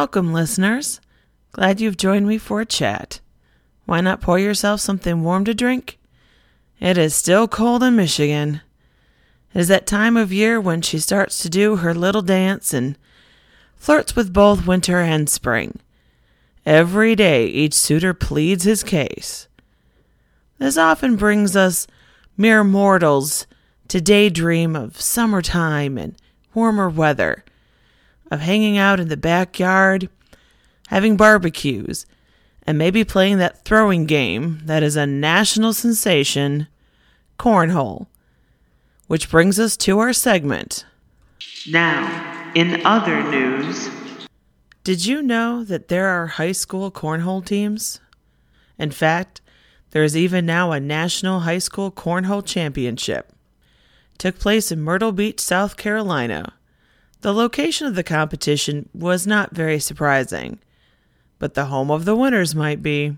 Welcome, listeners. Glad you've joined me for a chat. Why not pour yourself something warm to drink? It is still cold in Michigan. It is that time of year when she starts to do her little dance and flirts with both winter and spring. Every day, each suitor pleads his case. This often brings us mere mortals to daydream of summertime and warmer weather, of hanging out in the backyard, having barbecues, and maybe playing that throwing game that is a national sensation, cornhole. Which brings us to our segment. Now, in other news. Did you know that there are high school cornhole teams? In fact, there is even now a National High School Cornhole Championship. It took place in Myrtle Beach, South Carolina. The location of the competition was not very surprising, but the home of the winners might be.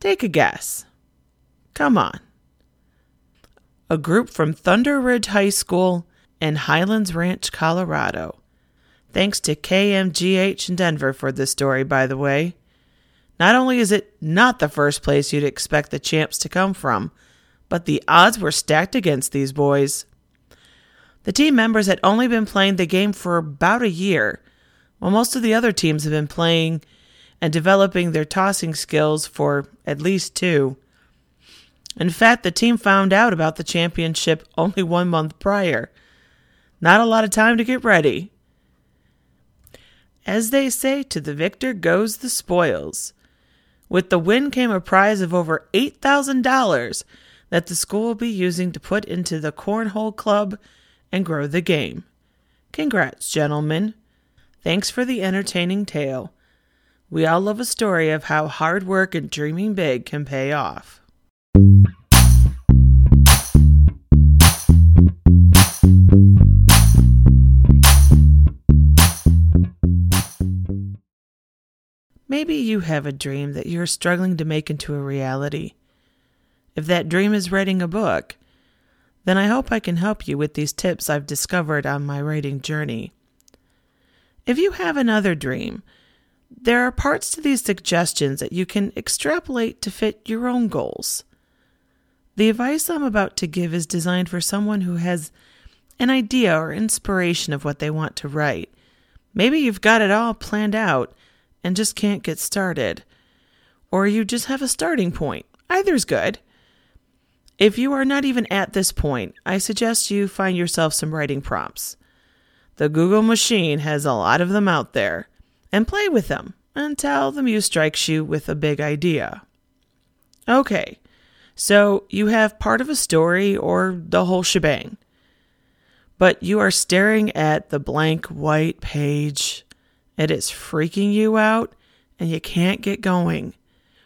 Take a guess. Come on a group from Thunder Ridge High School in Highlands Ranch, Colorado. Thanks to KMGH in Denver for this story, by the way. Not only is it not the first place you'd expect the champs to come from, but the odds were stacked against these boys. The team members had only been playing the game for about a year, while most of the other teams have been playing and developing their tossing skills for at least two. In fact, the team found out about the championship only one month prior. Not a lot of time to get ready. As they say, to the victor goes the spoils. With the win came a prize of over $8,000 that the school will be using to put into the Cornhole Club and grow the game. Congrats, gentlemen. Thanks for the entertaining tale. We all love a story of how hard work and dreaming big can pay off. Maybe you have a dream that you're struggling to make into a reality. If that dream is writing a book, then I hope I can help you with these tips I've discovered on my writing journey. If you have another dream, there are parts to these suggestions that you can extrapolate to fit your own goals. The advice I'm about to give is designed for someone who has an idea or inspiration of what they want to write. Maybe you've got it all planned out and just can't get started. Or you just have a starting point. Either's good. If you are not even at this point, I suggest you find yourself some writing prompts. The Google machine has a lot of them out there, and play with them until the muse strikes you with a big idea. Okay, so you have part of a story or the whole shebang, but you are staring at the blank white page it is freaking you out and you can't get going.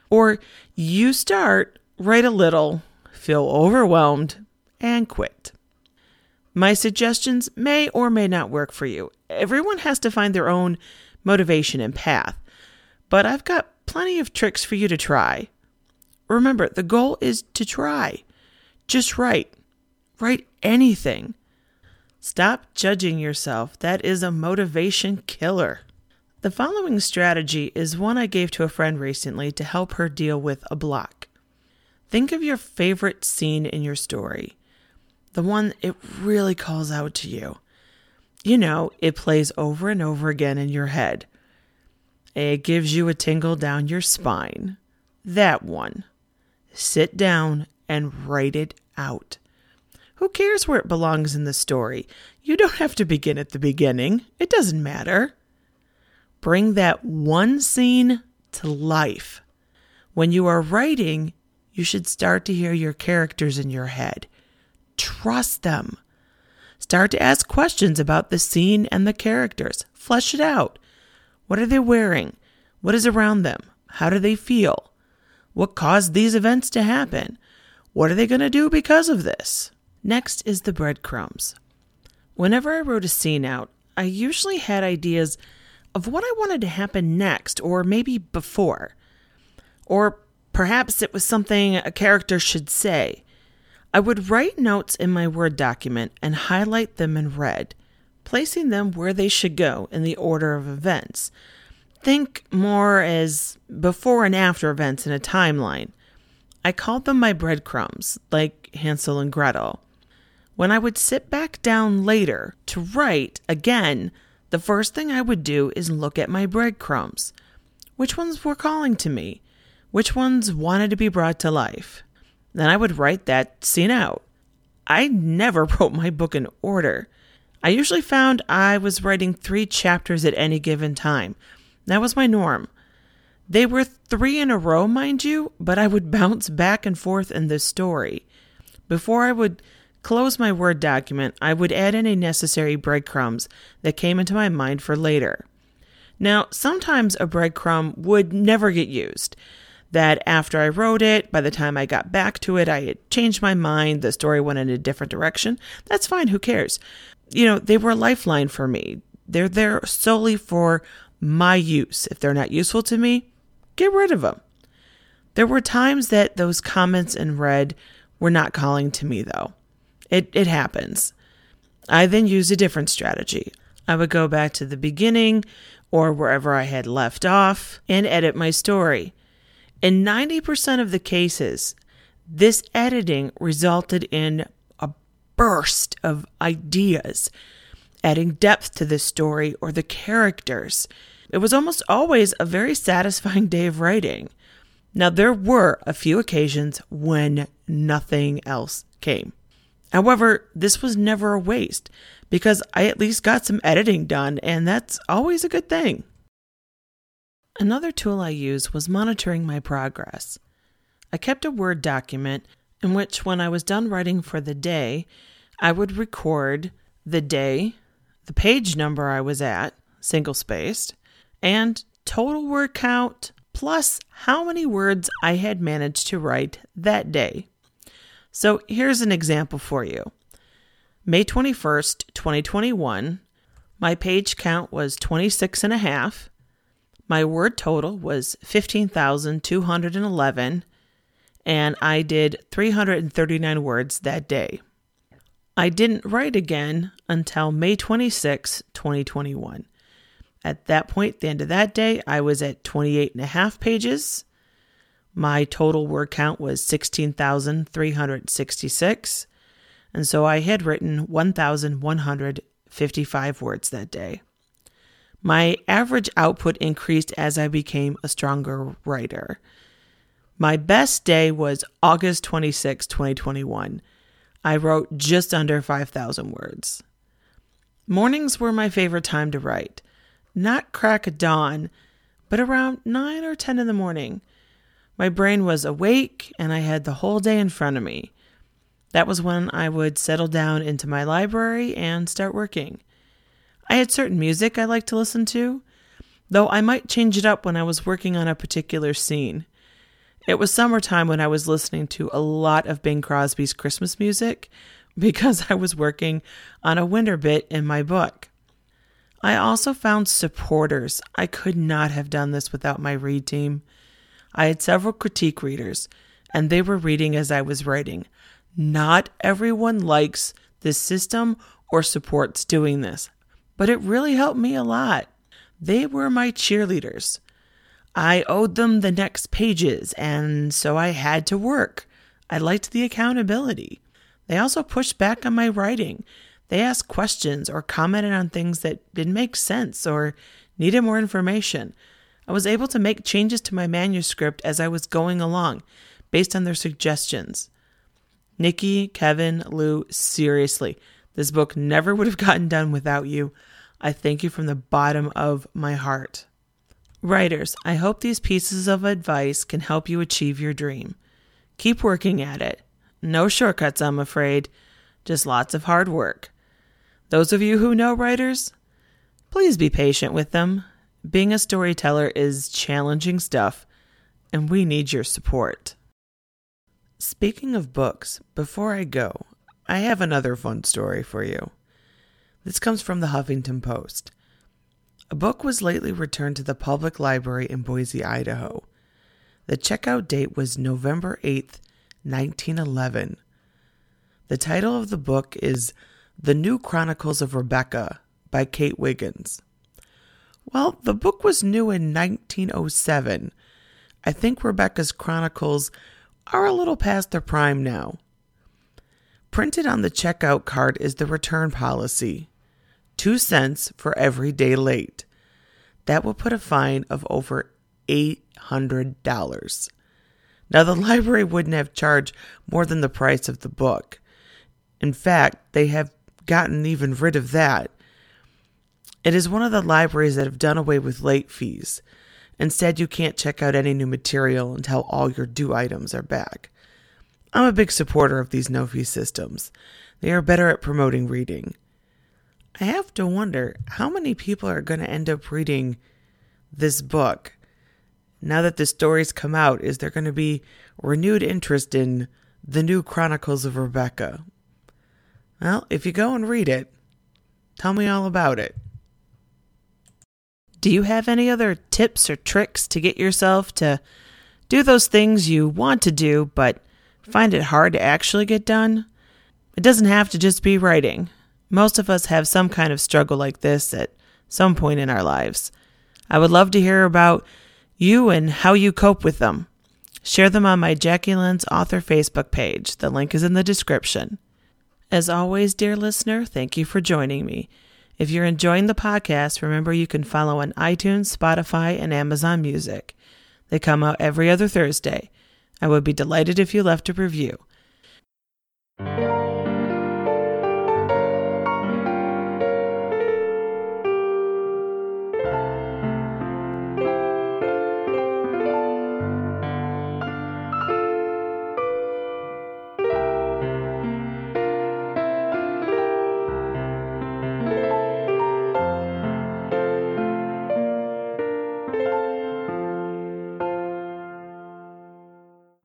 Or you start, write a little, feel overwhelmed, and quit. My suggestions may or may not work for you. Everyone has to find their own motivation and path, but I've got plenty of tricks for you to try. Remember, the goal is to try. Just write. Write anything. Stop judging yourself. That is a motivation killer. The following strategy is one I gave to a friend recently to help her deal with a block. Think of your favorite scene in your story, the one it really calls out to you. You know, it plays over and over again in your head. It gives you a tingle down your spine. That one. Sit down and write it out. Who cares where it belongs in the story? You don't have to begin at the beginning. It doesn't matter. Bring that one scene to life. When you are writing, you should start to hear your characters in your head. Trust them. Start to ask questions about the scene and the characters. Flesh it out. What are they wearing? What is around them? How do they feel? What caused these events to happen? What are they going to do because of this? Next is the breadcrumbs. Whenever I wrote a scene out, I usually had ideas of what I wanted to happen next, or maybe before. Or perhaps it was something a character should say. I would write notes in my Word document and highlight them in red, placing them where they should go in the order of events. Think more as before and after events in a timeline. I called them my breadcrumbs, like Hansel and Gretel. When I would sit back down later to write again, the first thing I would do is look at my breadcrumbs. Which ones were calling to me? Which ones wanted to be brought to life? Then I would write that scene out. I never wrote my book in order. I usually found I was writing three chapters at any given time. That was my norm. They were three in a row, mind you, but I would bounce back and forth in the story. Before I would close my Word document, I would add any necessary breadcrumbs that came into my mind for later. Now, sometimes a breadcrumb would never get used. That after I wrote it, by the time I got back to it, I had changed my mind, the story went in a different direction. That's fine, who cares? You know, they were a lifeline for me. They're there solely for my use. If they're not useful to me, get rid of them. There were times that those comments in red were not calling to me, though. It, it happens. I then used a different strategy. I would go back to the beginning or wherever I had left off and edit my story. In 90% of the cases, this editing resulted in a burst of ideas, adding depth to the story or the characters. It was almost always a very satisfying day of writing. Now, there were a few occasions when nothing else came. However, this was never a waste because I at least got some editing done, and that's always a good thing. Another tool I used was monitoring my progress. I kept a Word document in which, when I was done writing for the day, I would record the day, the page number I was at, single spaced, and total word count, plus how many words I had managed to write that day. So here's an example for you. May 21st, 2021, my page count was 26 and a half. My word total was 15,211, and I did 339 words that day. I didn't write again until May 26, 2021. At that point, the end of that day, I was at 28 and a half pages. My total word count was 16,366. And so I had written 1,155 words that day. My average output increased as I became a stronger writer. My best day was August 26, 2021. I wrote just under 5,000 words. Mornings were my favorite time to write. Not crack of dawn, but around 9 or 10 in the morning. My brain was awake and I had the whole day in front of me. That was when I would settle down into my library and start working. I had certain music I liked to listen to, though I might change it up when I was working on a particular scene. It was summertime when I was listening to a lot of Bing Crosby's Christmas music because I was working on a winter bit in my book. I also found supporters. I could not have done this without my read team. I had several critique readers, and they were reading as I was writing. Not everyone likes this system or supports doing this, but it really helped me a lot. They were my cheerleaders. I owed them the next pages, and so I had to work. I liked the accountability. They also pushed back on my writing. They asked questions or commented on things that didn't make sense or needed more information. I was able to make changes to my manuscript as I was going along based on their suggestions. Nikki, Kevin, Lou, seriously, this book never would have gotten done without you. I thank you from the bottom of my heart. Writers, I hope these pieces of advice can help you achieve your dream. Keep working at it. No shortcuts, I'm afraid, just lots of hard work. Those of you who know writers, please be patient with them. Being a storyteller is challenging stuff, and we need your support. Speaking of books, before I go, I have another fun story for you. This comes from the Huffington Post. A book was lately returned to the public library in Boise, Idaho. The checkout date was November 8th, 1911. The title of the book is The New Chronicles of Rebecca by Kate Wiggins. Well, the book was new in 1907. I think Rebecca's Chronicles are a little past their prime now. Printed on the checkout card is the return policy two cents for every day late. That will put a fine of over $800. Now, the library wouldn't have charged more than the price of the book. In fact, they have gotten even rid of that. It is one of the libraries that have done away with late fees. Instead, you can't check out any new material until all your due items are back. I'm a big supporter of these no fee systems. They are better at promoting reading. I have to wonder how many people are going to end up reading this book. Now that the stories come out, is there going to be renewed interest in the new Chronicles of Rebecca? Well, if you go and read it, tell me all about it. Do you have any other tips or tricks to get yourself to do those things you want to do but find it hard to actually get done? It doesn't have to just be writing. Most of us have some kind of struggle like this at some point in our lives. I would love to hear about you and how you cope with them. Share them on my Jacqui Lents author Facebook page. The link is in the description. As always, dear listener, thank you for joining me. If you're enjoying the podcast, remember you can follow on iTunes, Spotify, and Amazon Music. They come out every other Thursday. I would be delighted if you left a review.